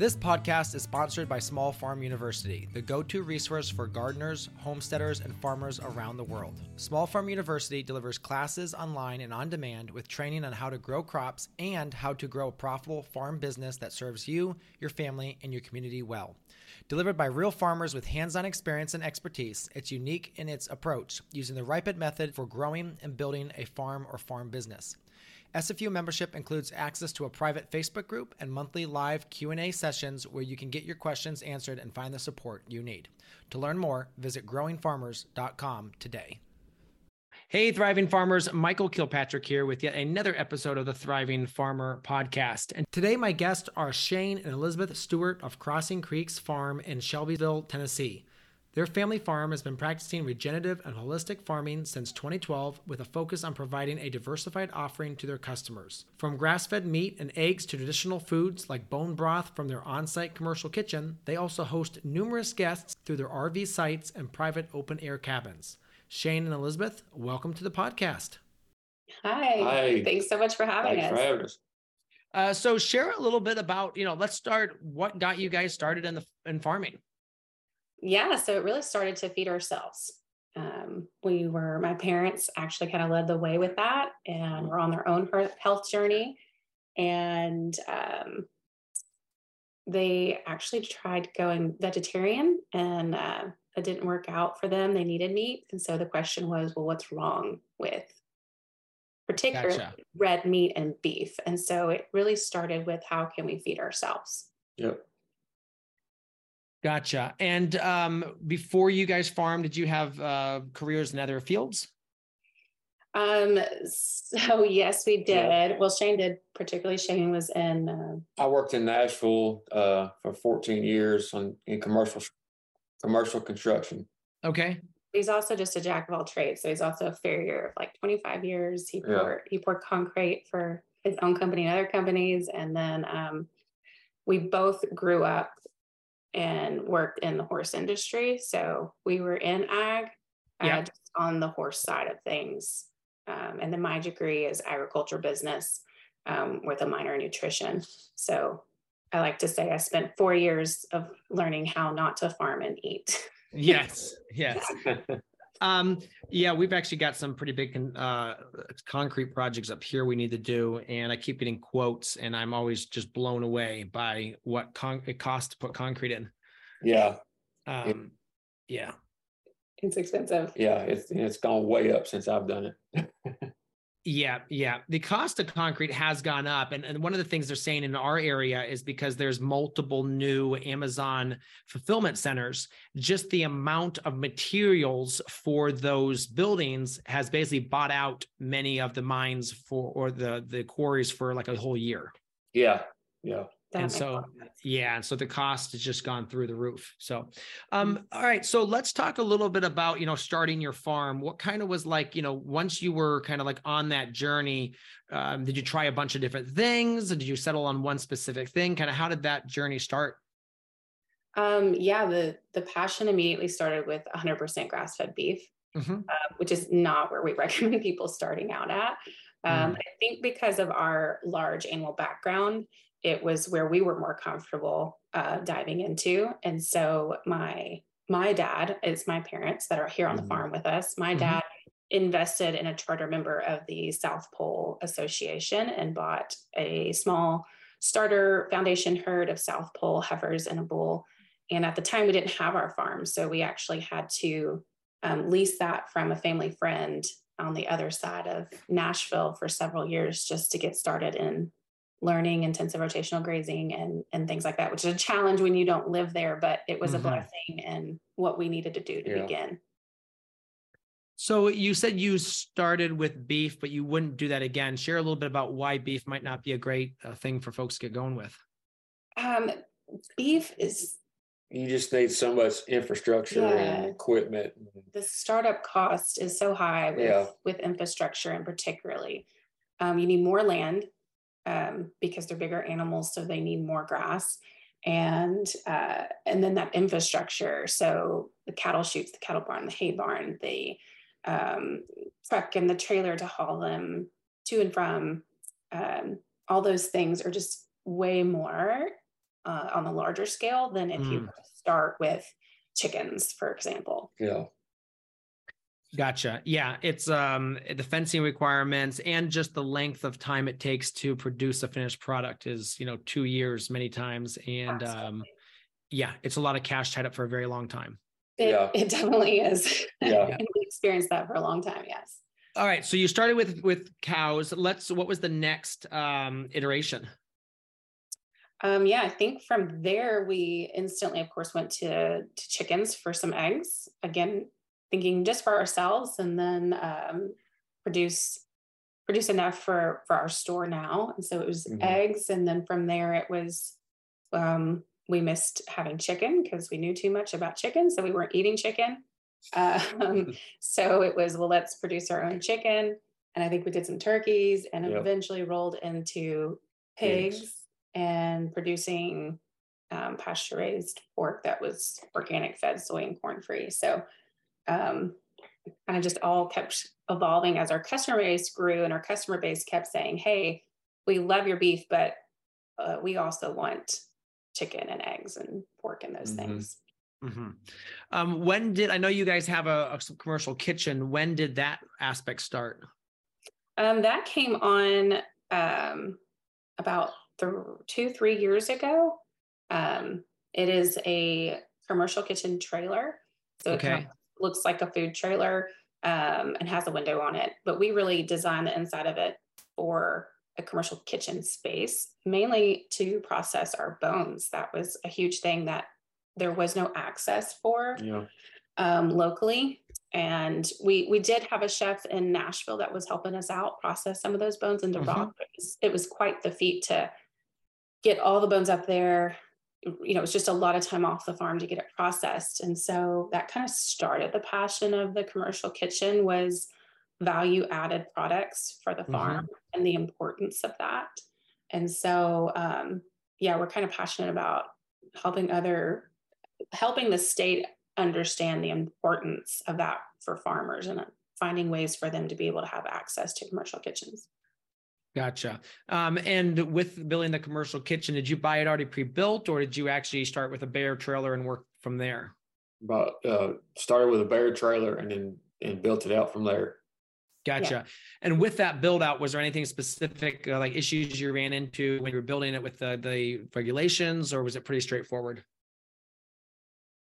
This podcast is sponsored by Small Farm University, the go to resource for gardeners, homesteaders, and farmers around the world. Small Farm University delivers classes online and on demand with training on how to grow crops and how to grow a profitable farm business that serves you, your family, and your community well. Delivered by real farmers with hands on experience and expertise, it's unique in its approach, using the RIPEN method for growing and building a farm or farm business. SFU membership includes access to a private Facebook group and monthly live Q&A sessions where you can get your questions answered and find the support you need. To learn more, visit growingfarmers.com today. Hey, Thriving Farmers, Michael Kilpatrick here with yet another episode of the Thriving Farmer podcast. And today, my guests are Shane and Elizabeth Stuart of Crossing Creeks Farm in Shelbyville, Tennessee. Their family farm has been practicing regenerative and holistic farming since 2012 with a focus on providing a diversified offering to their customers. From grass fed meat and eggs to traditional foods like bone broth from their on site commercial kitchen, they also host numerous guests through their RV sites and private open air cabins. Shane and Elizabeth, welcome to the podcast. Hi. Hi. Thanks so much for having Thanks us. For having us. Uh, so share a little bit about, you know, let's start what got you guys started in the in farming yeah, so it really started to feed ourselves. Um, we were, my parents actually kind of led the way with that and were on their own health journey. And um, they actually tried going vegetarian and uh, it didn't work out for them. They needed meat. And so the question was, well, what's wrong with particularly gotcha. red meat and beef? And so it really started with how can we feed ourselves? Yep. Gotcha. And um, before you guys farmed, did you have uh, careers in other fields? Um, so yes, we did. Yeah. Well, Shane did, particularly Shane was in. Uh, I worked in Nashville uh, for 14 years on in commercial commercial construction. Okay. He's also just a jack of all trades. So he's also a farrier of like 25 years. He poured he poured concrete for his own company and other companies, and then um, we both grew up and worked in the horse industry. So we were in ag, uh, yeah. uh, just on the horse side of things. Um, and then my degree is agriculture business um, with a minor in nutrition. So I like to say I spent four years of learning how not to farm and eat. yes, yes. Um, yeah, we've actually got some pretty big uh, concrete projects up here we need to do, and I keep getting quotes, and I'm always just blown away by what con- it costs to put concrete in. Yeah. Um, yeah. It's expensive. Yeah, it's it's gone way up since I've done it. Yeah, yeah. The cost of concrete has gone up. And, and one of the things they're saying in our area is because there's multiple new Amazon fulfillment centers, just the amount of materials for those buildings has basically bought out many of the mines for or the the quarries for like a whole year. Yeah. Yeah. That and so yeah and so the cost has just gone through the roof. So um mm-hmm. all right so let's talk a little bit about you know starting your farm. What kind of was like you know once you were kind of like on that journey um, did you try a bunch of different things? Did you settle on one specific thing? Kind of how did that journey start? Um yeah the the passion immediately started with 100% grass-fed beef mm-hmm. uh, which is not where we recommend people starting out at. Um, mm. I think because of our large animal background, it was where we were more comfortable uh, diving into. And so my my dad is my parents that are here on the mm-hmm. farm with us. My mm-hmm. dad invested in a charter member of the South Poll Association and bought a small starter foundation herd of South Pole heifers and a bull. And at the time, we didn't have our farm, so we actually had to um, lease that from a family friend on the other side of Nashville for several years just to get started in learning intensive rotational grazing and and things like that which is a challenge when you don't live there but it was mm-hmm. a blessing and what we needed to do to yeah. begin so you said you started with beef but you wouldn't do that again share a little bit about why beef might not be a great uh, thing for folks to get going with um, beef is you just need so much infrastructure yeah. and equipment. The startup cost is so high with, yeah. with infrastructure and particularly. Um, you need more land um, because they're bigger animals, so they need more grass. And uh, and then that infrastructure. So the cattle chutes, the cattle barn, the hay barn, the um, truck and the trailer to haul them to and from. Um, all those things are just way more uh, on the larger scale than if mm. you start with chickens, for example. Yeah. Gotcha. Yeah, it's um the fencing requirements and just the length of time it takes to produce a finished product is, you know, 2 years many times and Absolutely. um yeah, it's a lot of cash tied up for a very long time. It, yeah. it definitely is. Yeah. and we experienced that for a long time, yes. All right, so you started with with cows. Let's what was the next um iteration? Um, yeah, I think from there we instantly, of course, went to, to chickens for some eggs. Again, thinking just for ourselves, and then um, produce produce enough for for our store now. And so it was mm-hmm. eggs, and then from there it was um, we missed having chicken because we knew too much about chicken, so we weren't eating chicken. Um, so it was well, let's produce our own chicken, and I think we did some turkeys, and yep. eventually rolled into pigs and producing um, pasture raised pork that was organic fed soy and corn free. So um, kind of just all kept evolving as our customer base grew and our customer base kept saying, hey, we love your beef, but uh, we also want chicken and eggs and pork and those mm-hmm. things. Mm-hmm. Um, when did I know you guys have a, a commercial kitchen? When did that aspect start? Um, that came on um, about th- two, three years ago. Um, it is a commercial kitchen trailer. So okay. it kind of looks like a food trailer um, and has a window on it. But we really designed the inside of it for a commercial kitchen space, mainly to process our bones. That was a huge thing that there was no access for yeah. um, locally. And we we did have a chef in Nashville that was helping us out process some of those bones into mm-hmm. raw. It was, it was quite the feat to get all the bones up there. You know, it's just a lot of time off the farm to get it processed. And so that kind of started the passion of the commercial kitchen was value added products for the farm mm-hmm. and the importance of that. And so, um, yeah, we're kind of passionate about helping other, helping the state understand the importance of that for farmers and finding ways for them to be able to have access to commercial kitchens. Gotcha. Um, and with building the commercial kitchen, did you buy it already pre-built, or did you actually start with a bare trailer and work from there? But uh, started with a bare trailer and then and built it out from there. Gotcha. Yeah. And with that build out, was there anything specific, uh, like issues you ran into when you were building it with the, the regulations, or was it pretty straightforward?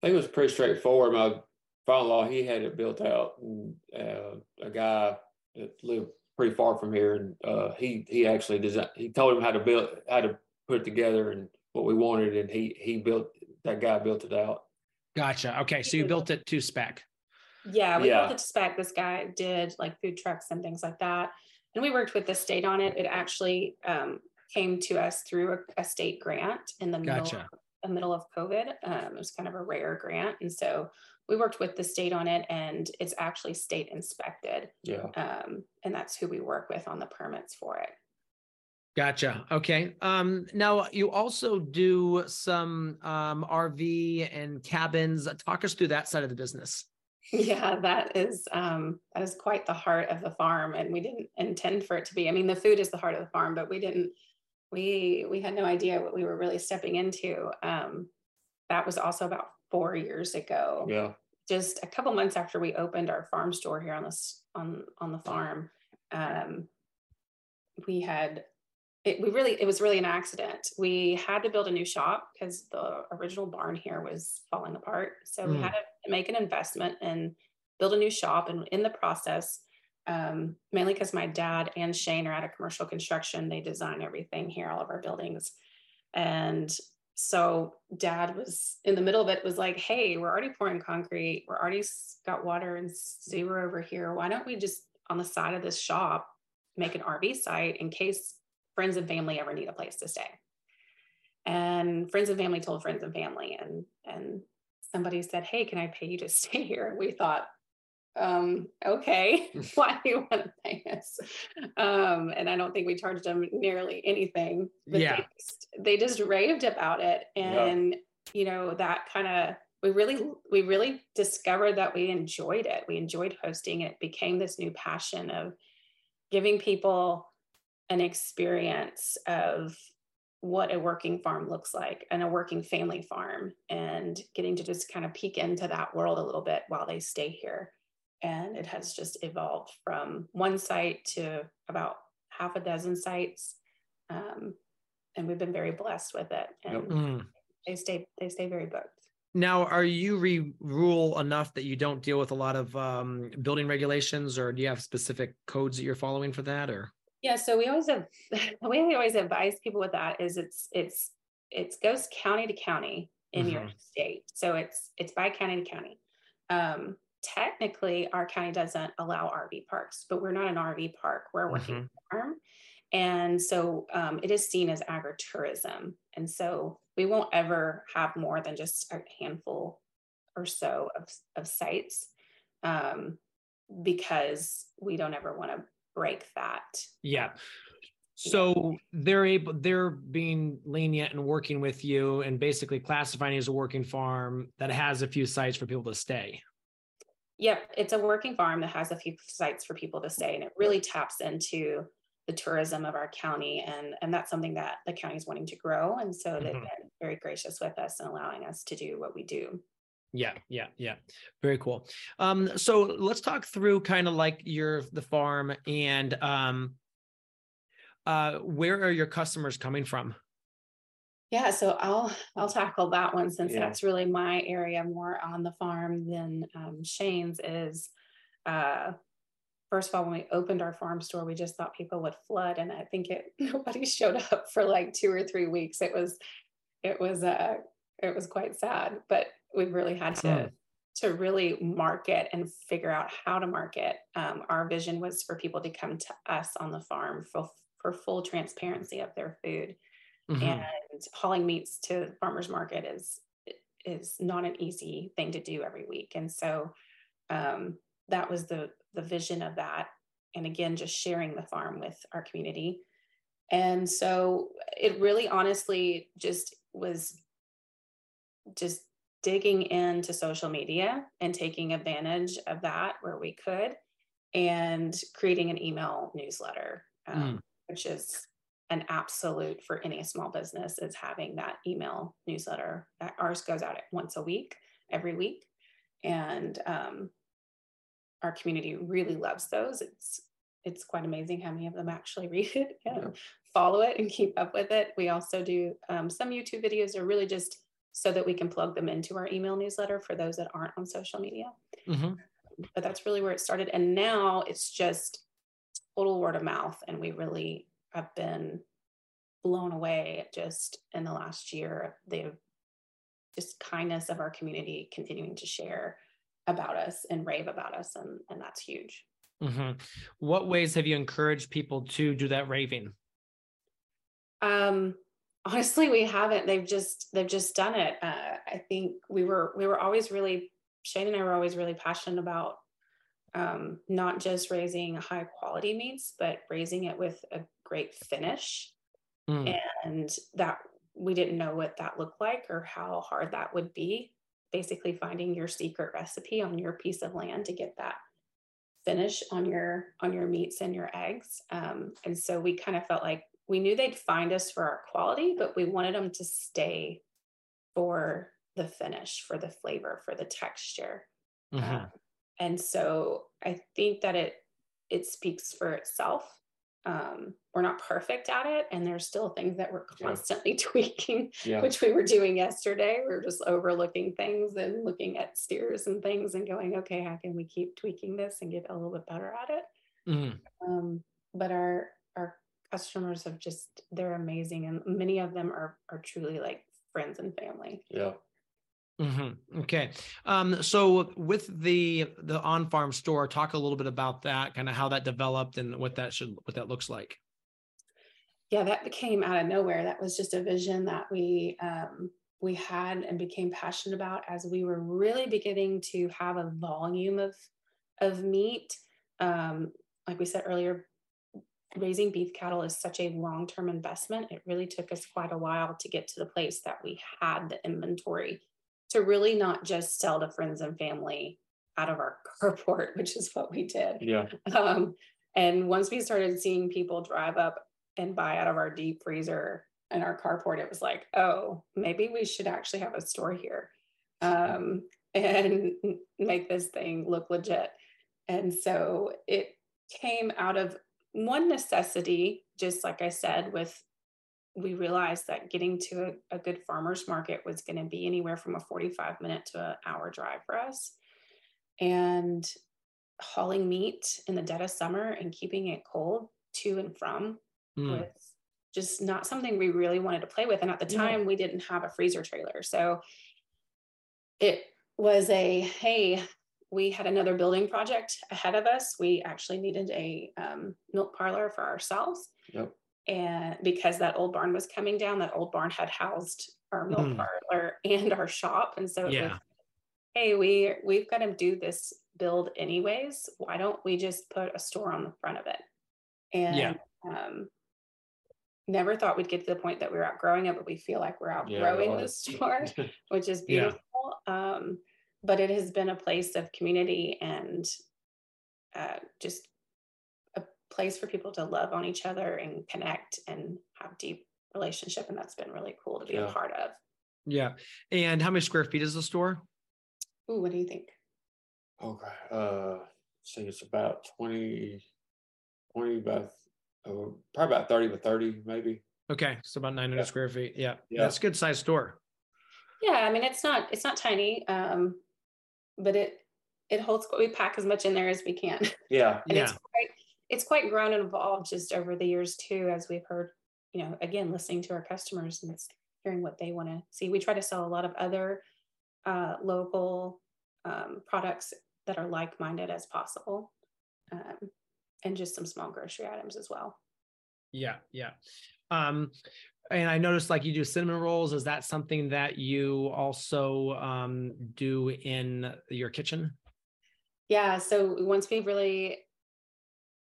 I think it was pretty straightforward. My father-in-law, he had it built out, and uh, a guy that lived pretty far from here, and uh, he he actually designed. He told him how to build, how to put it together, and what we wanted, and he he built that guy built it out. Gotcha. Okay, so you built it to spec. Yeah, we yeah. built it to spec. This guy did like food trucks and things like that, and we worked with the state on it. It actually um, came to us through a, a state grant in the gotcha. middle, the middle of COVID. Um, it was kind of a rare grant, and so we worked with the state on it and it's actually state inspected. Yeah. Um, and that's who we work with on the permits for it. Gotcha. Okay. Um, now you also do some um, RV and cabins. Talk us through that side of the business. Yeah, that is um, that is quite the heart of the farm, and we didn't intend for it to be. I mean, the food is the heart of the farm, but we didn't. We we had no idea what we were really stepping into. Um, that was also about four years ago. Yeah. Just a couple months after we opened our farm store here on this on on the farm, um, we had it, we really it was really an accident. We had to build a new shop because the original barn here was falling apart. So mm. we hmm. had to make an investment and build a new shop. And in the process, um, mainly because my dad and Shane are out of commercial construction, they design everything here, all of our buildings. And so dad was in the middle of it was like hey we're already pouring concrete. We're already got water and sewer over here. Why don't we just on the side of this shop make an rv site in case friends and family ever need a place to stay? And friends and family told friends and family and and somebody said, Hey, can I pay you to stay here? And we thought, um, okay, why do you want to pay us? Um, and I don't think we charged them nearly anything. But yeah. They just, they just raved about it. And, yeah. you know, that kind of we really we really discovered that we enjoyed it. We enjoyed hosting it. it became this new passion of giving people an experience of what a working farm looks like and a working family farm and getting to just kind of peek into that world a little bit while they stay here and it has just evolved from one site to about half a dozen sites um, and we've been very blessed with it and yep. Mm. they stay they stay very booked now are you re rule enough that you don't deal with a lot of um, building regulations or do you have specific codes that you're following for that or yeah, so we always have the way we always advise people with that is it's it's it goes county to county in mm-hmm. your state. So it's it's by county to county. Um, technically, our county doesn't allow RV parks, but we're not an RV park. We're a working mm-hmm. farm, and so um, it is seen as agritourism. And so we won't ever have more than just a handful or so of, of sites um, because we don't ever want to break that. Yeah. So they're able, they're being lenient and working with you and basically classifying as a working farm that has a few sites for people to stay. Yep, it's a working farm that has a few sites for people to stay, and it really taps into the tourism of our county, and and that's something that the county is wanting to grow, and so they've mm-hmm. been very gracious with us and allowing us to do what we do. Yeah, yeah, yeah. Very cool. Um, so let's talk through kind of like your the farm and um uh where are your customers coming from? Yeah, so I'll I'll tackle that one since yeah. that's really my area more on the farm than um, Shane's is. Uh, first of all, when we opened our farm store, we just thought people would flood, and I think it nobody showed up for like two or three weeks. It was it was uh it was quite sad, but we really had to mm. to really market and figure out how to market. Um, our vision was for people to come to us on the farm for for full transparency of their food. Mm-hmm. And hauling meats to the farmers market is is not an easy thing to do every week. And so um, that was the the vision of that. And again, just sharing the farm with our community. And so it really honestly just was just digging into social media and taking advantage of that where we could and creating an email newsletter um, mm. which is an absolute for any small business is having that email newsletter that ours goes out once a week every week and um, our community really loves those it's it's quite amazing how many of them actually read it and yeah. follow it and keep up with it we also do um, some youtube videos are really just so that we can plug them into our email newsletter for those that aren't on social media. Mm-hmm. But that's really where it started. And now it's just total word of mouth. And we really have been blown away just in the last year. They've just kindness of our community continuing to share about us and rave about us. And, and that's huge. Mm-hmm. What ways have you encouraged people to do that raving? Um, honestly we haven't they've just they've just done it uh, i think we were we were always really shane and i were always really passionate about um, not just raising high quality meats but raising it with a great finish mm. and that we didn't know what that looked like or how hard that would be basically finding your secret recipe on your piece of land to get that finish on your on your meats and your eggs um, and so we kind of felt like we knew they'd find us for our quality, but we wanted them to stay for the finish, for the flavor, for the texture. Mm-hmm. Um, and so I think that it it speaks for itself. Um, we're not perfect at it, and there's still things that we're constantly yeah. tweaking, yeah. which we were doing yesterday. We are just overlooking things and looking at steers and things and going, okay, how can we keep tweaking this and get a little bit better at it? Mm-hmm. Um, but our our customers have just they're amazing and many of them are are truly like friends and family yeah Mm-hmm. Okay. Um, so with the the on farm store, talk a little bit about that, kind of how that developed and what that should what that looks like. Yeah, that came out of nowhere. That was just a vision that we um, we had and became passionate about as we were really beginning to have a volume of of meat. Um, like we said earlier, raising beef cattle is such a long term investment. It really took us quite a while to get to the place that we had the inventory to really not just sell to friends and family out of our carport, which is what we did. Yeah. Um, and once we started seeing people drive up and buy out of our deep freezer and our carport, it was like, oh, maybe we should actually have a store here um, and make this thing look legit. And so it came out of one necessity, just like I said, with we realized that getting to a, a good farmer's market was going to be anywhere from a 45 minute to an hour drive for us. And hauling meat in the dead of summer and keeping it cold to and from mm. was just not something we really wanted to play with. And at the time, yeah. we didn't have a freezer trailer. So it was a hey, we had another building project ahead of us. We actually needed a um, milk parlor for ourselves. Yep. And because that old barn was coming down, that old barn had housed our milk mm. parlor and our shop. And so yeah. Was, hey, we we've got to do this build anyways. Why don't we just put a store on the front of it? And yeah. um, never thought we'd get to the point that we are outgrowing it, but we feel like we're outgrowing yeah, the store, which is beautiful. Yeah. Um, but it has been a place of community and uh, just place for people to love on each other and connect and have deep relationship and that's been really cool to be yeah. a part of. Yeah. And how many square feet is the store? Ooh, what do you think? Okay uh see it's about 20 20 by uh, probably about 30 by 30 maybe. Okay so about 900 yeah. square feet yeah. yeah. That's a good size store. Yeah i mean it's not it's not tiny um but it it holds we pack as much in there as we can. Yeah. And yeah. it's quite it's quite grown and evolved just over the years too as we've heard you know again listening to our customers and hearing what they want to see we try to sell a lot of other uh, local um, products that are like-minded as possible um, and just some small grocery items as well yeah yeah um, and I noticed like you do cinnamon rolls. Is that something that you also um, do in your kitchen? Yeah. So once we really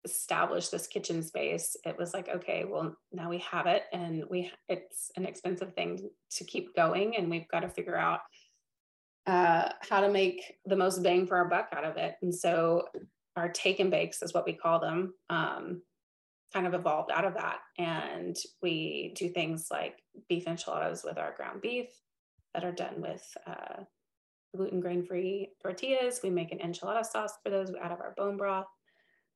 established this kitchen space, it was like, okay, well now we have it, and we it's an expensive thing to keep going, and we've got to figure out uh, how to make the most bang for our buck out of it. And so our take and bakes is what we call them. Um, kind of evolved out of that. And we do things like beef enchiladas with our ground beef that are done with uh, gluten grain free tortillas. We make an enchilada sauce for those out of our bone broth.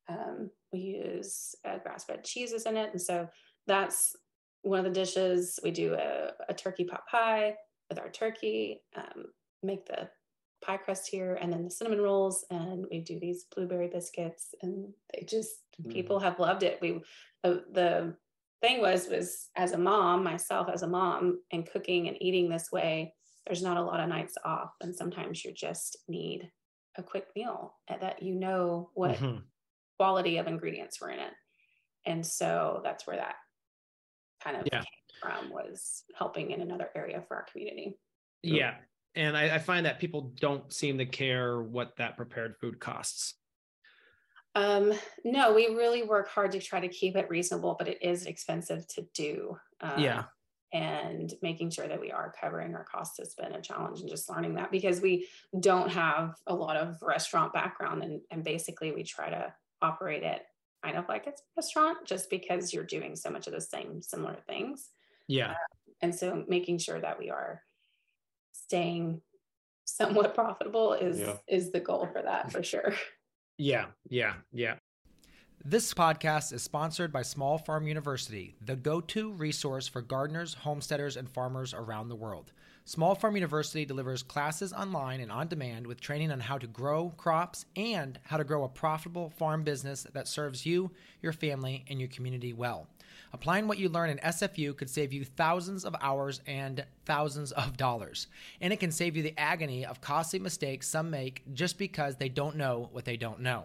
Um, we use uh, grass fed cheeses in it. And so that's one of the dishes. We do a, a turkey pot pie with our turkey, um, make the pie crust here and then the cinnamon rolls and we do these blueberry biscuits and they just mm. people have loved it we the, the thing was was as a mom myself as a mom and cooking and eating this way there's not a lot of nights off and sometimes you just need a quick meal that you know what mm-hmm. Quality of ingredients were in it and so that's where that kind of yeah. came from was helping in another area for our community yeah and I, I, find that people don't seem to care what that prepared food costs. Um, no, we really work hard to try to keep it reasonable, but it is expensive to do. Um, yeah. And making sure that we are covering our costs has been a challenge and just learning that because we don't have a lot of restaurant background and, and basically we try to operate it kind of like it's a restaurant just because you're doing so much of the same similar things. Yeah. Uh, and so making sure that we are staying somewhat profitable is yeah. is the goal for that for sure. Yeah, yeah, yeah. This podcast is sponsored by Small Farm University, the go to resource for gardeners, homesteaders, and farmers around the world. Small Farm University delivers classes online and on demand with training on how to grow crops and how to grow a profitable farm business that serves you, your family, and your community well. Applying what you learn in SFU could save you thousands of hours and thousands of dollars. And it can save you the agony of costly mistakes some make just because they don't know what they don't know.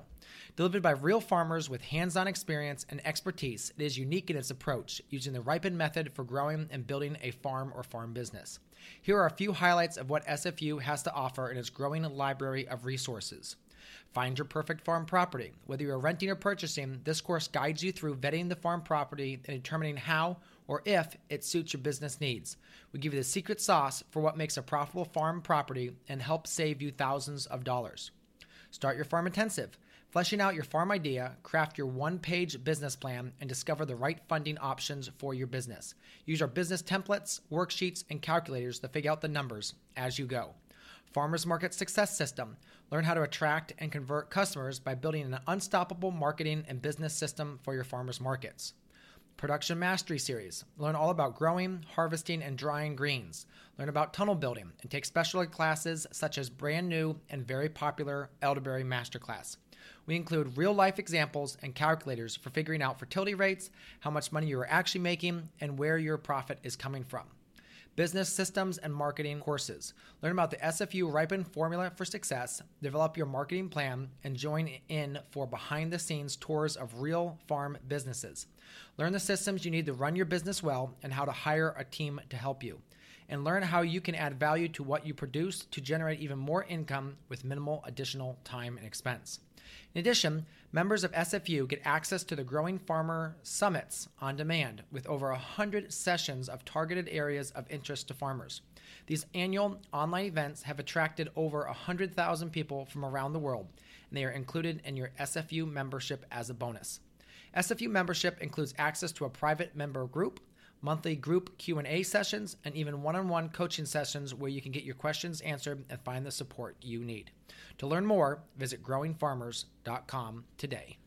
Delivered by real farmers with hands on experience and expertise, it is unique in its approach, using the ripened method for growing and building a farm or farm business. Here are a few highlights of what SFU has to offer in its growing library of resources. Find your perfect farm property. Whether you're renting or purchasing, this course guides you through vetting the farm property and determining how or if it suits your business needs. We give you the secret sauce for what makes a profitable farm property and help save you thousands of dollars. Start your farm intensive. Fleshing out your farm idea, craft your one page business plan, and discover the right funding options for your business. Use our business templates, worksheets, and calculators to figure out the numbers as you go. Farmers Market Success System. Learn how to attract and convert customers by building an unstoppable marketing and business system for your farmers markets. Production Mastery Series. Learn all about growing, harvesting, and drying greens. Learn about tunnel building and take special classes such as brand new and very popular Elderberry Masterclass. We include real life examples and calculators for figuring out fertility rates, how much money you are actually making, and where your profit is coming from business systems and marketing courses. Learn about the SFU Ripen Formula for Success, develop your marketing plan, and join in for behind the scenes tours of real farm businesses. Learn the systems you need to run your business well and how to hire a team to help you. And learn how you can add value to what you produce to generate even more income with minimal additional time and expense. In addition, members of SFU get access to the Growing Farmer Summits on demand with over 100 sessions of targeted areas of interest to farmers. These annual online events have attracted over 100,000 people from around the world, and they are included in your SFU membership as a bonus. SFU membership includes access to a private member group, monthly group Q&A sessions, and even one-on-one coaching sessions where you can get your questions answered and find the support you need. To learn more, visit growingfarmers.com today.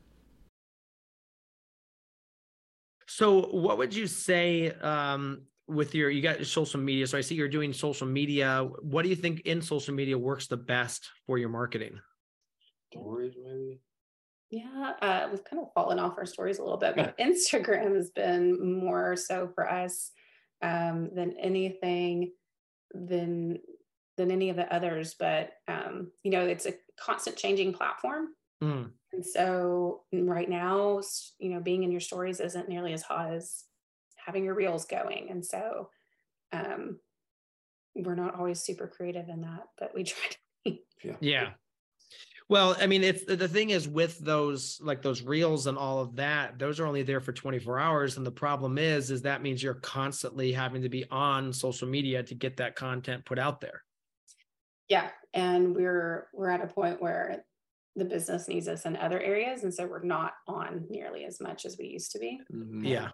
So, what would you say um, with your you got social media? So, I see you're doing social media. What do you think in social media works the best for your marketing? Stories, maybe. Yeah, uh, we've kind of fallen off our stories a little bit, but Instagram has been more so for us um, than anything than than any of the others. But um, you know, it's a constant changing platform, mm. and so right now, you know, being in your stories isn't nearly as hot as having your reels going, and so um, we're not always super creative in that, but we try to. Yeah. Yeah. Well, I mean, it's the thing is with those like those reels and all of that, those are only there for 24 hours. And the problem is, is that means you're constantly having to be on social media to get that content put out there. Yeah. And we're we're at a point where the business needs us in other areas. And so we're not on nearly as much as we used to be. Mm-hmm. Yeah.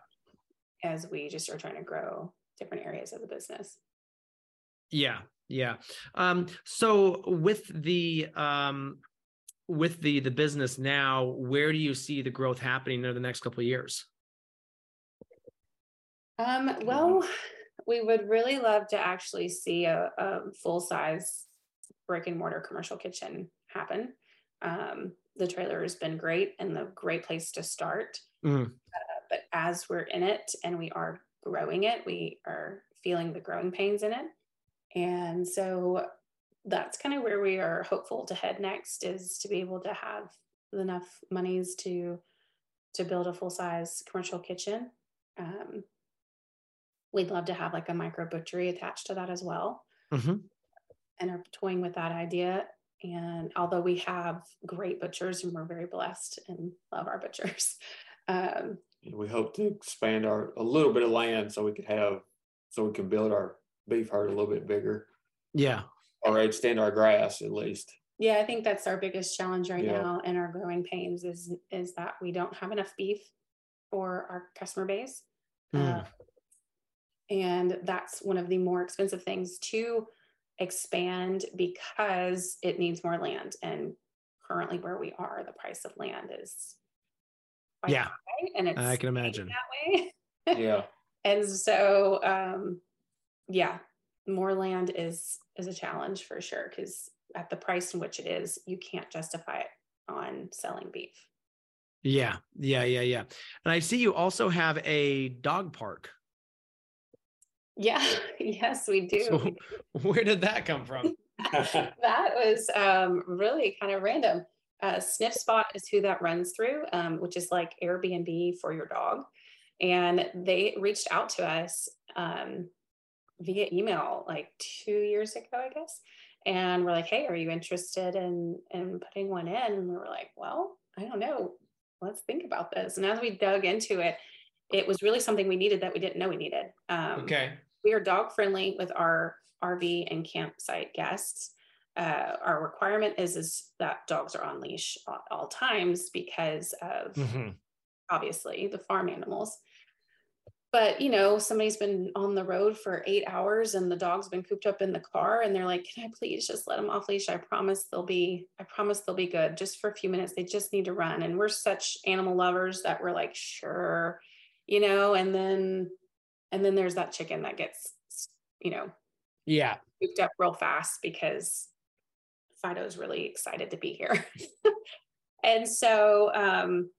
As we just are trying to grow different areas of the business. Yeah. Yeah. Um, so with the um with the the business now, where do you see the growth happening over the next couple of years? Um, well, we would really love to actually see a, a full size brick and mortar commercial kitchen happen. Um, the trailer has been great and the great place to start. Mm. Uh, but as we're in it and we are growing it, we are feeling the growing pains in it. And so that's kind of where we are hopeful to head next is to be able to have enough monies to to build a full size commercial kitchen. Um, we'd love to have like a micro butchery attached to that as well, mm-hmm. and are toying with that idea. And although we have great butchers and we're very blessed and love our butchers, um, we hope to expand our a little bit of land so we could have so we can build our beef herd a little bit bigger. Yeah, or extend our grass at least. Yeah, I think that's our biggest challenge right yeah. now and our growing pains is is that we don't have enough beef for our customer base. Mm. Uh, and that's one of the more expensive things to expand because it needs more land. And currently, where we are, the price of land is yeah, high, and it's I can imagine that way. yeah, and so um, yeah, more land is is a challenge for sure because at the price in which it is, you can't justify it on selling beef. Yeah, yeah, yeah, yeah. And I see you also have a dog park. Yeah, yes, we do. So where did that come from? that was um, really kind of random. Uh, Sniffspot is who that runs through, um, which is like Airbnb for your dog. And they reached out to us um, via email like two years ago, I guess. And we're like, hey, are you interested in, in putting one in? And we were like, well, I don't know. Let's think about this. And as we dug into it, it was really something we needed that we didn't know we needed. Um, okay. We are dog friendly with our RV and campsite guests. Uh, our requirement is is that dogs are on leash at all times because of mm-hmm. obviously the farm animals but you know somebody's been on the road for eight hours and the dog's been cooped up in the car and they're like can i please just let them off leash? I promise they'll be i promise they'll be good just for a few minutes. They just need to run. And we're such animal lovers that we're like sure you know and then and then there's that chicken that gets you know yeah. cooped up real fast because fido's really excited to be here. And so um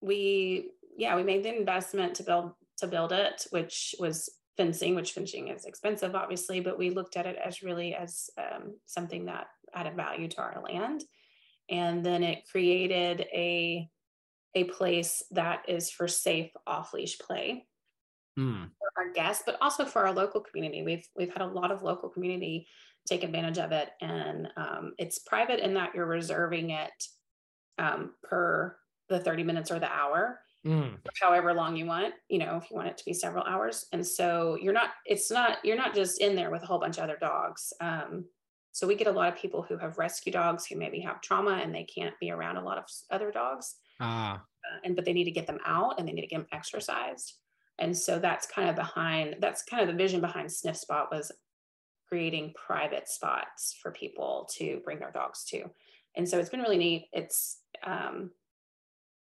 we yeah we made the investment to build to build it, which was fencing, which fencing is expensive, obviously, but we looked at it as really as um, something that added value to our land. And then it created a a place that is for safe off leash play mm. for our guests, but also for our local community. We've we've had a lot of local community take advantage of it, and um, it's private in that you're reserving it um, per the 30 minutes or the hour mm. however long you want, you know, if you want it to be several hours. And so you're not, it's not, you're not just in there with a whole bunch of other dogs. Um, so we get a lot of people who have rescue dogs who maybe have trauma and they can't be around a lot of other dogs. Ah. Uh, and but they need to get them out and they need to get them exercised. And so that's kind of behind that's kind of the vision behind Sniffspot was creating private spots for people to bring their dogs to. And so it's been really neat. It's um,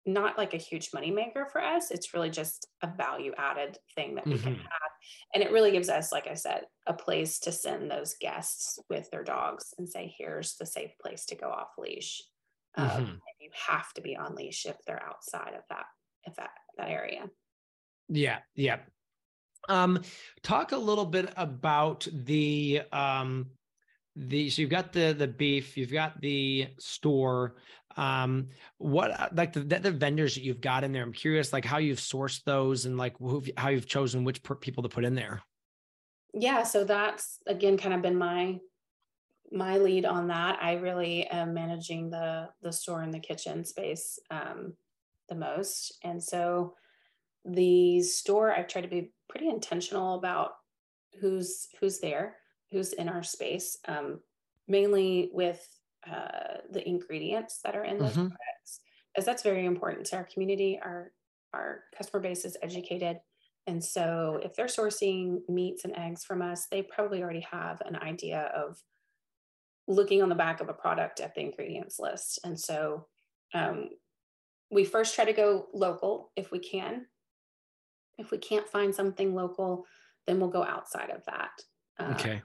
not like a huge money maker for us. It's really just a value added thing that we mm-hmm. can have. And it really gives us, like I said, a place to send those guests with their dogs and say, here's the safe place to go off leash. Um, mm-hmm. You have to be on leash if they're outside of that, if that, that area. Yeah. Yeah. Um, talk a little bit about the, um, the so you've got the the beef you've got the store um what uh, like the, the vendors that you've got in there i'm curious like how you've sourced those and like who how you've chosen which per- people to put in there. Yeah so that's again kind of been my my lead on that. I really am managing the the store and the kitchen space um the most. And so the store i've tried to be pretty intentional about who's who's there who's in our space, um, mainly with uh, the ingredients that are in those mm-hmm. products, as that's very important to our community. Our our customer base is educated, and so if they're sourcing meats and eggs from us, they probably already have an idea of looking on the back of a product at the ingredients list. And so um, we first try to go local if we can. If we can't find something local, then we'll go outside of that. Uh, okay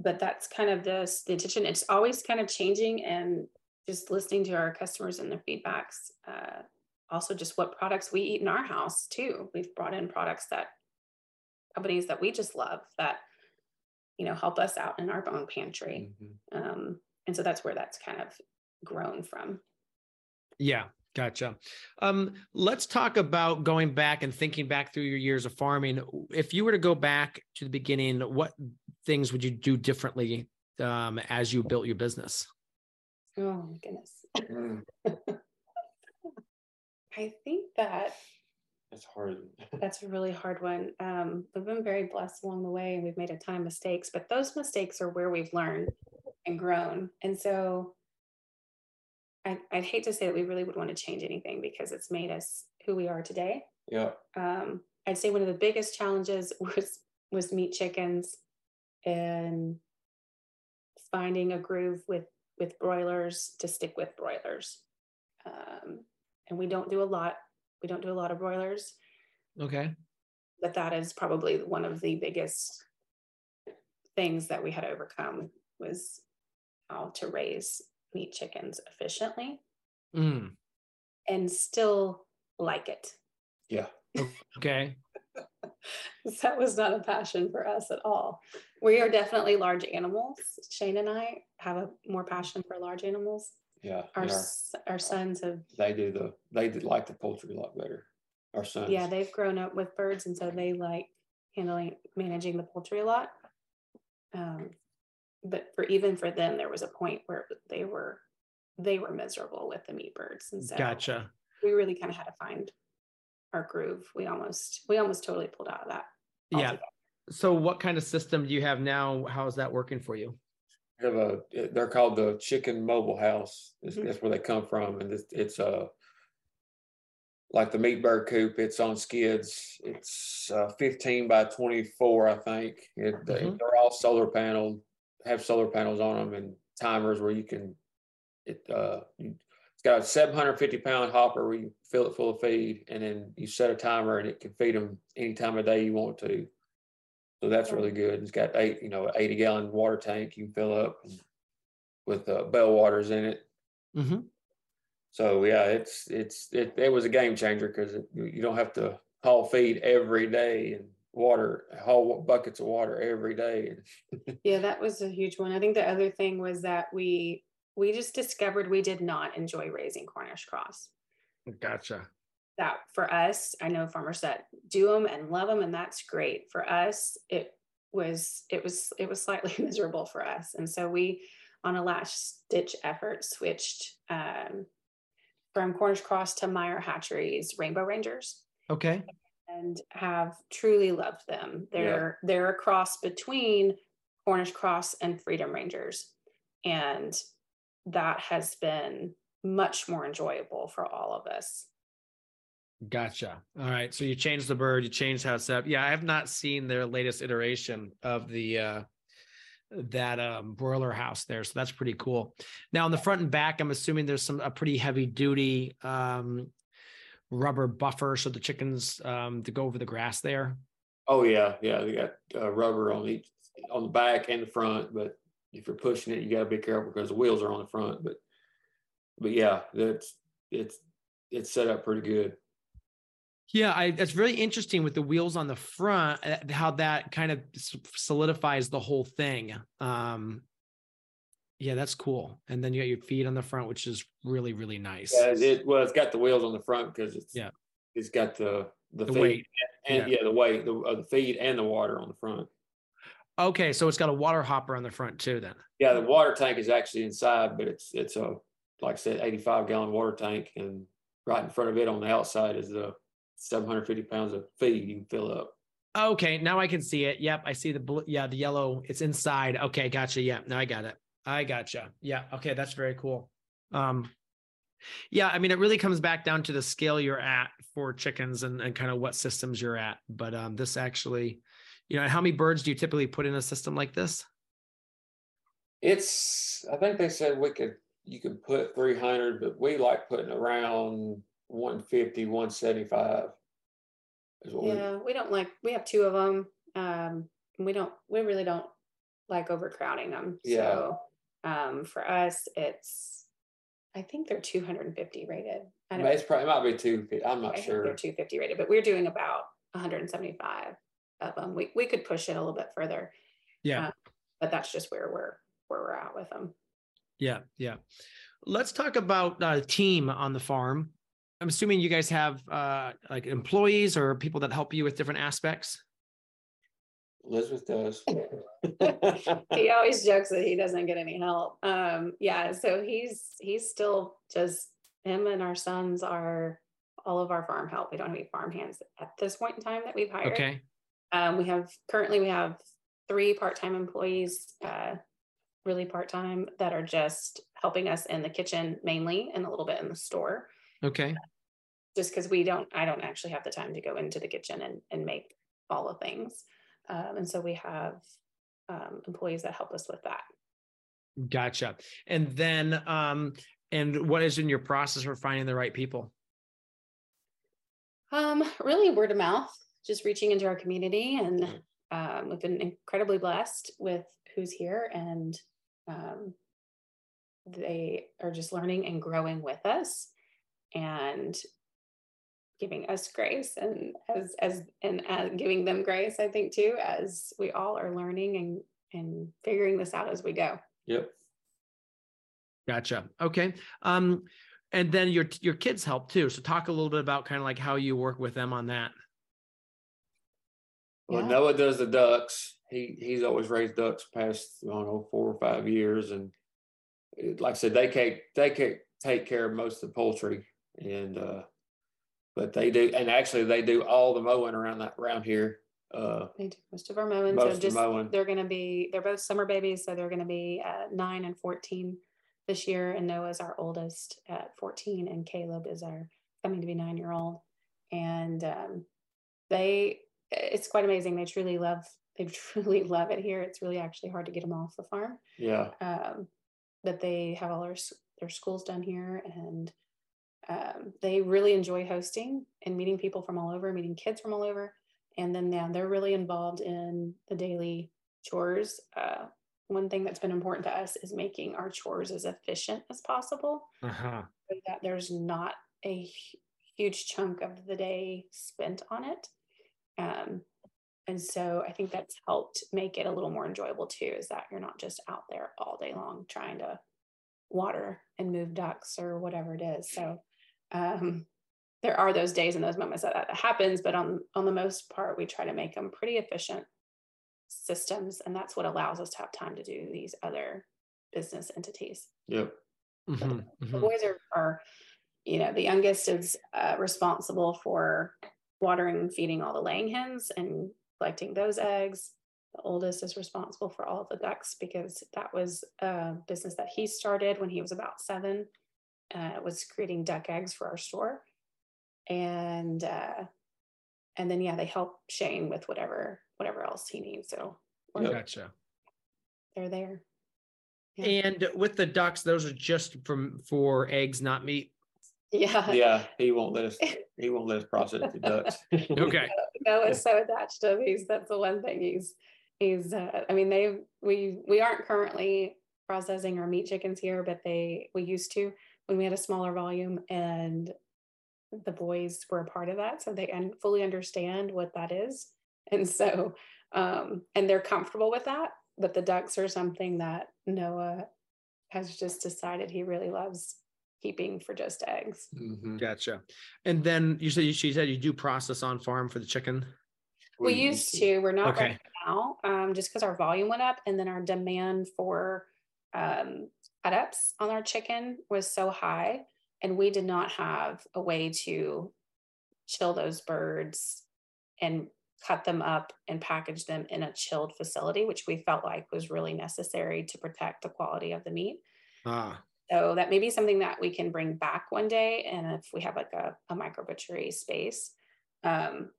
but that's kind of the, the intention. It's always kind of changing and just listening to our customers and their feedbacks. Uh, also, just what products we eat in our house too. We've brought in products that companies that we just love that you know help us out in our own pantry, mm-hmm. um, and so that's where that's kind of grown from. Yeah, Gotcha. Um, let's talk about going back and thinking back through your years of farming. If you were to go back to the beginning, what things would you do differently um, as you built your business? Oh my goodness. I think that that's hard. that's a really hard one. Um, we've been very blessed along the way and we've made a ton of mistakes, but those mistakes are where we've learned and grown. And so I, would hate to say that we really would want to change anything because it's made us who we are today. Yeah. Um, I'd say one of the biggest challenges was was meat chickens and finding a groove with with broilers to stick with broilers. Um, and we don't do a lot. We don't do a lot of broilers. Okay. But that is probably one of the biggest things that we had to overcome was how to raise meat chickens efficiently mm. and still like it. Yeah. Okay. that was not a passion for us at all. We are definitely large animals. Shane and I have a more passion for large animals. Yeah. Our, our, our sons have. They do the, they did like the poultry a lot better. Our sons. Yeah, they've grown up with birds. And so they like handling, managing the poultry a lot. Um, but for even for them, there was a point where they were, they were miserable with the meat birds. And so gotcha. We really kind of had to find our groove. We almost, we almost totally pulled out of that. Yeah. So what kind of system do you have now? How is that working for you? have a they're called the chicken mobile house mm-hmm. that's where they come from and it's, it's a like the meat bird coop it's on skids it's uh, 15 by 24 i think it, mm-hmm. they, are all solar panel have solar panels on them and timers where you can it uh, it's got a 750 pound hopper where you fill it full of feed and then you set a timer and it can feed them any time of day you want to so that's really good. It's got eight, you know, 80 gallon water tank you can fill up with uh, bell waterers in it. Mm-hmm. So yeah, it's it's it, it was a game changer because you don't have to haul feed every day and water haul buckets of water every day. yeah, that was a huge one. I think the other thing was that we we just discovered we did not enjoy raising Cornish cross. Gotcha that for us, I know farmers that do them and love them, and that's great. For us, it was it was it was slightly miserable for us, and so we, on a last stitch effort, switched um, from Cornish Cross to Meyer Hatcheries Rainbow Rangers. Okay. And have truly loved them. They're yeah. they're a cross between Cornish Cross and Freedom Rangers, and that has been much more enjoyable for all of us. Gotcha. All right. So you changed the bird, you changed how it's set up. Yeah, I have not seen their latest iteration of the uh that um broiler house there. So that's pretty cool. Now on the front and back, I'm assuming there's some a pretty heavy duty um rubber buffer so the chickens um to go over the grass there. Oh yeah, yeah. They got uh, rubber on each on the back and the front, but if you're pushing it, you gotta be careful because the wheels are on the front. But but yeah, that's it's it's set up pretty good. Yeah, I, that's very interesting with the wheels on the front, uh, how that kind of solidifies the whole thing. Um, yeah, that's cool. And then you got your feet on the front, which is really, really nice. Yeah, it well, it's got the wheels on the front because it's yeah, it's got the the, the weight and, and yeah. yeah. the weight the, uh, the feed and the water on the front. Okay, so it's got a water hopper on the front too. Then yeah, the water tank is actually inside, but it's it's a like I said, eighty five gallon water tank, and right in front of it on the outside is the 750 pounds of feed you can fill up. Okay, now I can see it. Yep, I see the blue. Yeah, the yellow. It's inside. Okay, gotcha. Yeah, now I got it. I gotcha. Yeah. Okay, that's very cool. Um, yeah, I mean, it really comes back down to the scale you're at for chickens and, and kind of what systems you're at. But um, this actually, you know, how many birds do you typically put in a system like this? It's, I think they said we could, you could put 300, but we like putting around 150, 175. yeah, we, we don't like, we have two of them. Um, we don't, we really don't like overcrowding them. Yeah. So um, for us, it's, I think they're 250 rated. I don't it's probably, it might be 250. I'm not I sure. they're 250 rated, but we're doing about 175 of them. We, we could push it a little bit further. Yeah. Um, but that's just where we're, where we're at with them. Yeah. Yeah. Let's talk about uh, team on the farm. I'm assuming you guys have uh, like employees or people that help you with different aspects. Elizabeth does. he always jokes that he doesn't get any help. Um, yeah, so he's he's still just him and our sons are all of our farm help. We don't have any farm hands at this point in time that we've hired. Okay. Um, we have currently we have three part-time employees, uh, really part-time that are just helping us in the kitchen mainly and a little bit in the store. Okay. Just because we don't, I don't actually have the time to go into the kitchen and, and make all the things. Um, and so we have um, employees that help us with that. Gotcha. And then, um, and what is in your process for finding the right people? Um, really word of mouth, just reaching into our community. And um, we've been incredibly blessed with who's here and um, they are just learning and growing with us and giving us grace and as as and uh, giving them grace i think too as we all are learning and and figuring this out as we go yep Gotcha. Okay. Um, and then your your kids help too. So talk a little bit about kind of like how you work with them on that. Well, yeah. Noah does the ducks. He he's always raised ducks past I don't know four or five years, and like I said, they take they can't take care of most of the poultry, and uh, but they do, and actually they do all the mowing around that around here. Uh, they do most of our mowing. Most so just mowing. they're going to be they're both summer babies, so they're going to be uh, nine and fourteen this year, and Noah's our oldest at fourteen, and Caleb is our coming to be nine year old, and um, they it's quite amazing. They truly love they truly love it here. It's really actually hard to get them off the farm. Yeah. Um, but they have all their their schools done here, and um, they really enjoy hosting and meeting people from all over, meeting kids from all over, and then yeah, they're really involved in the daily chores. Uh, one thing that's been important to us is making our chores as efficient as possible, uh-huh. so that there's not a huge chunk of the day spent on it. Um, and so I think that's helped make it a little more enjoyable too, is that you're not just out there all day long trying to water and move ducks or whatever it is. So um, there are those days and those moments that that happens, but on on the most part, we try to make them pretty efficient systems, and that's what allows us to have time to do these other business entities. Yep. Mm-hmm, the, mm-hmm. the, boys are, are, you know, the youngest is uh, responsible for watering and feeding all the laying hens and collecting those eggs. The oldest is responsible for all of the ducks because that was a business that he started when he was about seven. Uh, was creating duck eggs for our store, and uh, and then yeah, they help Shane with whatever whatever else he needs. So gotcha. They're there. Yeah. And with the ducks, those are just from for eggs, not meat. Yeah. Yeah. He won't let us he won't let us process the ducks. okay. Noah's so attached to these. That's the one thing he's he's uh, I mean they we we aren't currently processing our meat chickens here, but they we used to when we had a smaller volume and the boys were a part of that. So they un- fully understand what that is. And so um and they're comfortable with that. But the ducks are something that Noah has just decided he really loves keeping for just eggs. Mm-hmm. Gotcha. And then you said she said you do process on farm for the chicken. We, we used to. We're not okay. right now, um, just because our volume went up, and then our demand for um, ups on our chicken was so high, and we did not have a way to chill those birds and cut them up and package them in a chilled facility, which we felt like was really necessary to protect the quality of the meat. Ah. So that may be something that we can bring back one day. And if we have like a, a micro butchery space, um,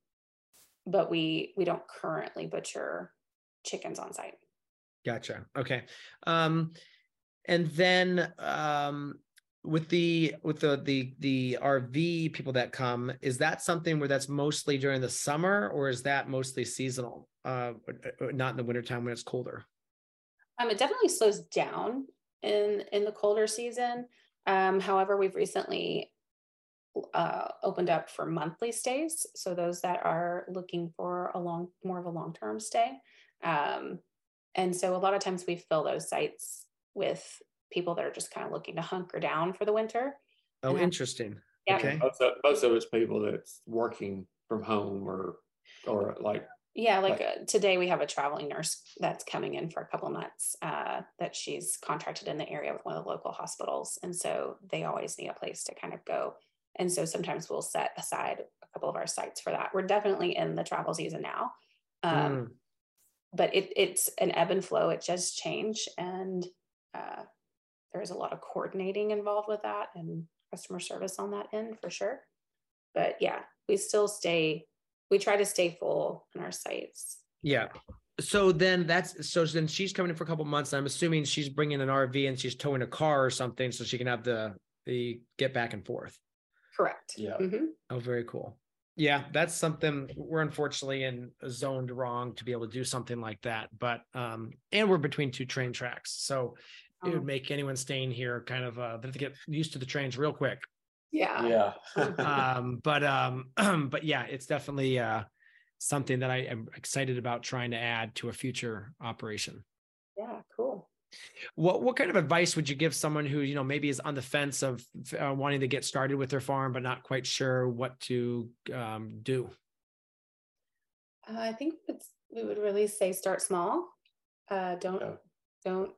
but we we don't currently butcher chickens on site. Gotcha. Okay. Um, and then um, with the with the the the RV people that come, is that something where that's mostly during the summer, or is that mostly seasonal? Uh, not in the wintertime when it's colder. Um, it definitely slows down in in the colder season. Um, however, we've recently uh, opened up for monthly stays, so those that are looking for a long, more of a long term stay. Um, and so a lot of times we fill those sites with people that are just kind of looking to hunker down for the winter. Oh, interesting. Yeah. Okay. Most of, most of it's people that's working from home or or like yeah, like uh, today we have a traveling nurse that's coming in for a couple months uh, that she's contracted in the area with one of the local hospitals. And so they always need a place to kind of go. And so sometimes we'll set aside a couple of our sites for that. We're definitely in the travel season now. Um, mm. But it, it's an ebb and flow, it does change. And uh, there's a lot of coordinating involved with that and customer service on that end for sure. But yeah, we still stay we try to stay full in our sites. Yeah. So then that's so then she's coming in for a couple months. I'm assuming she's bringing an RV and she's towing a car or something so she can have the the get back and forth. Correct. Yeah. Mm-hmm. Oh, very cool. Yeah, that's something we're unfortunately in zoned wrong to be able to do something like that. But um, and we're between two train tracks, so it would oh. make anyone staying here kind of uh, they have to get used to the trains real quick. Yeah. Yeah. Um but um but yeah it's definitely uh something that i am excited about trying to add to a future operation. Yeah cool What what kind of advice would you give someone who you know maybe is on the fence of uh, wanting to get started with their farm but not quite sure what to um, do? Uh, I think we would really say start small. Uh, don't yeah. don't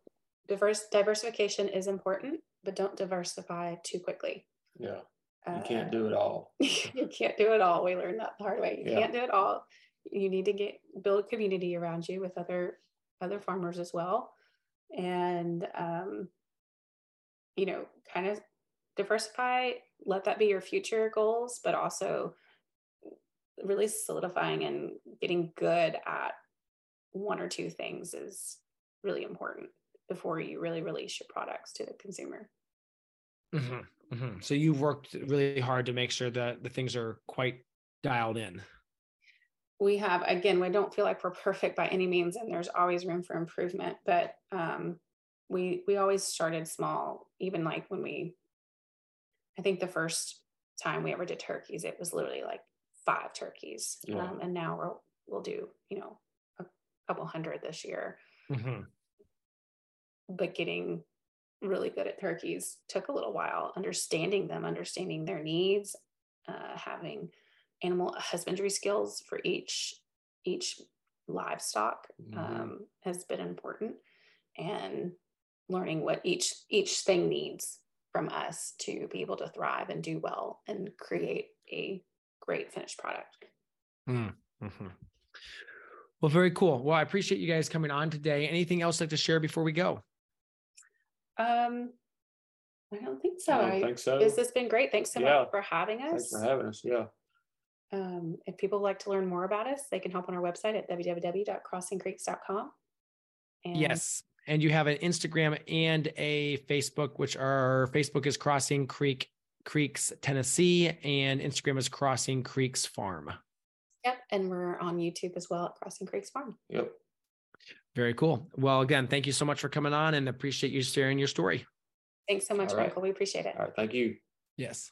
diverse diversification is important, but don't diversify too quickly. Yeah, you can't do it all. you can't do it all. We learned that the hard way. You yeah. can't do it all. You need to get build community around you with other other farmers as well, and um, you know, kind of diversify. Let that be your future goals, but also really solidifying and getting good at one or two things is really important before you really release your products to the consumer. Mm-hmm, mm-hmm. So you've worked really hard to make sure that the things are quite dialed in. We have, again, we don't feel like we're perfect by any means, and there's always room for improvement. But um, we we always started small. Even like when we, I think the first time we ever did turkeys, it was literally like five turkeys, yeah. um, and now we'll we'll do you know a couple hundred this year. Mm-hmm. But getting really good at turkeys took a little while. Understanding them, understanding their needs, uh, having animal husbandry skills for each each livestock mm-hmm. um, has been important, and learning what each each thing needs from us to be able to thrive and do well and create a great finished product. Mm, mm-hmm. Well, very cool. Well, I appreciate you guys coming on today. Anything else like to share before we go? Um, I don't think so. I don't think so. This has been great. Thanks so yeah. much for having us. Thanks for having us. Yeah. Um, if people would like to learn more about us, they can hop on our website at www.crossingcreeks.com. And yes. And you have an Instagram and a Facebook, which are Facebook is Crossing Creek Creeks, Tennessee, and Instagram is Crossing Creeks Farm. Yep. And we're on YouTube as well at Crossing Creeks Farm. Yep. Very cool. Well, again, thank you so much for coming on and appreciate you sharing your story. Thanks so much, right. Michael. We appreciate it. All right. Thank you. Yes.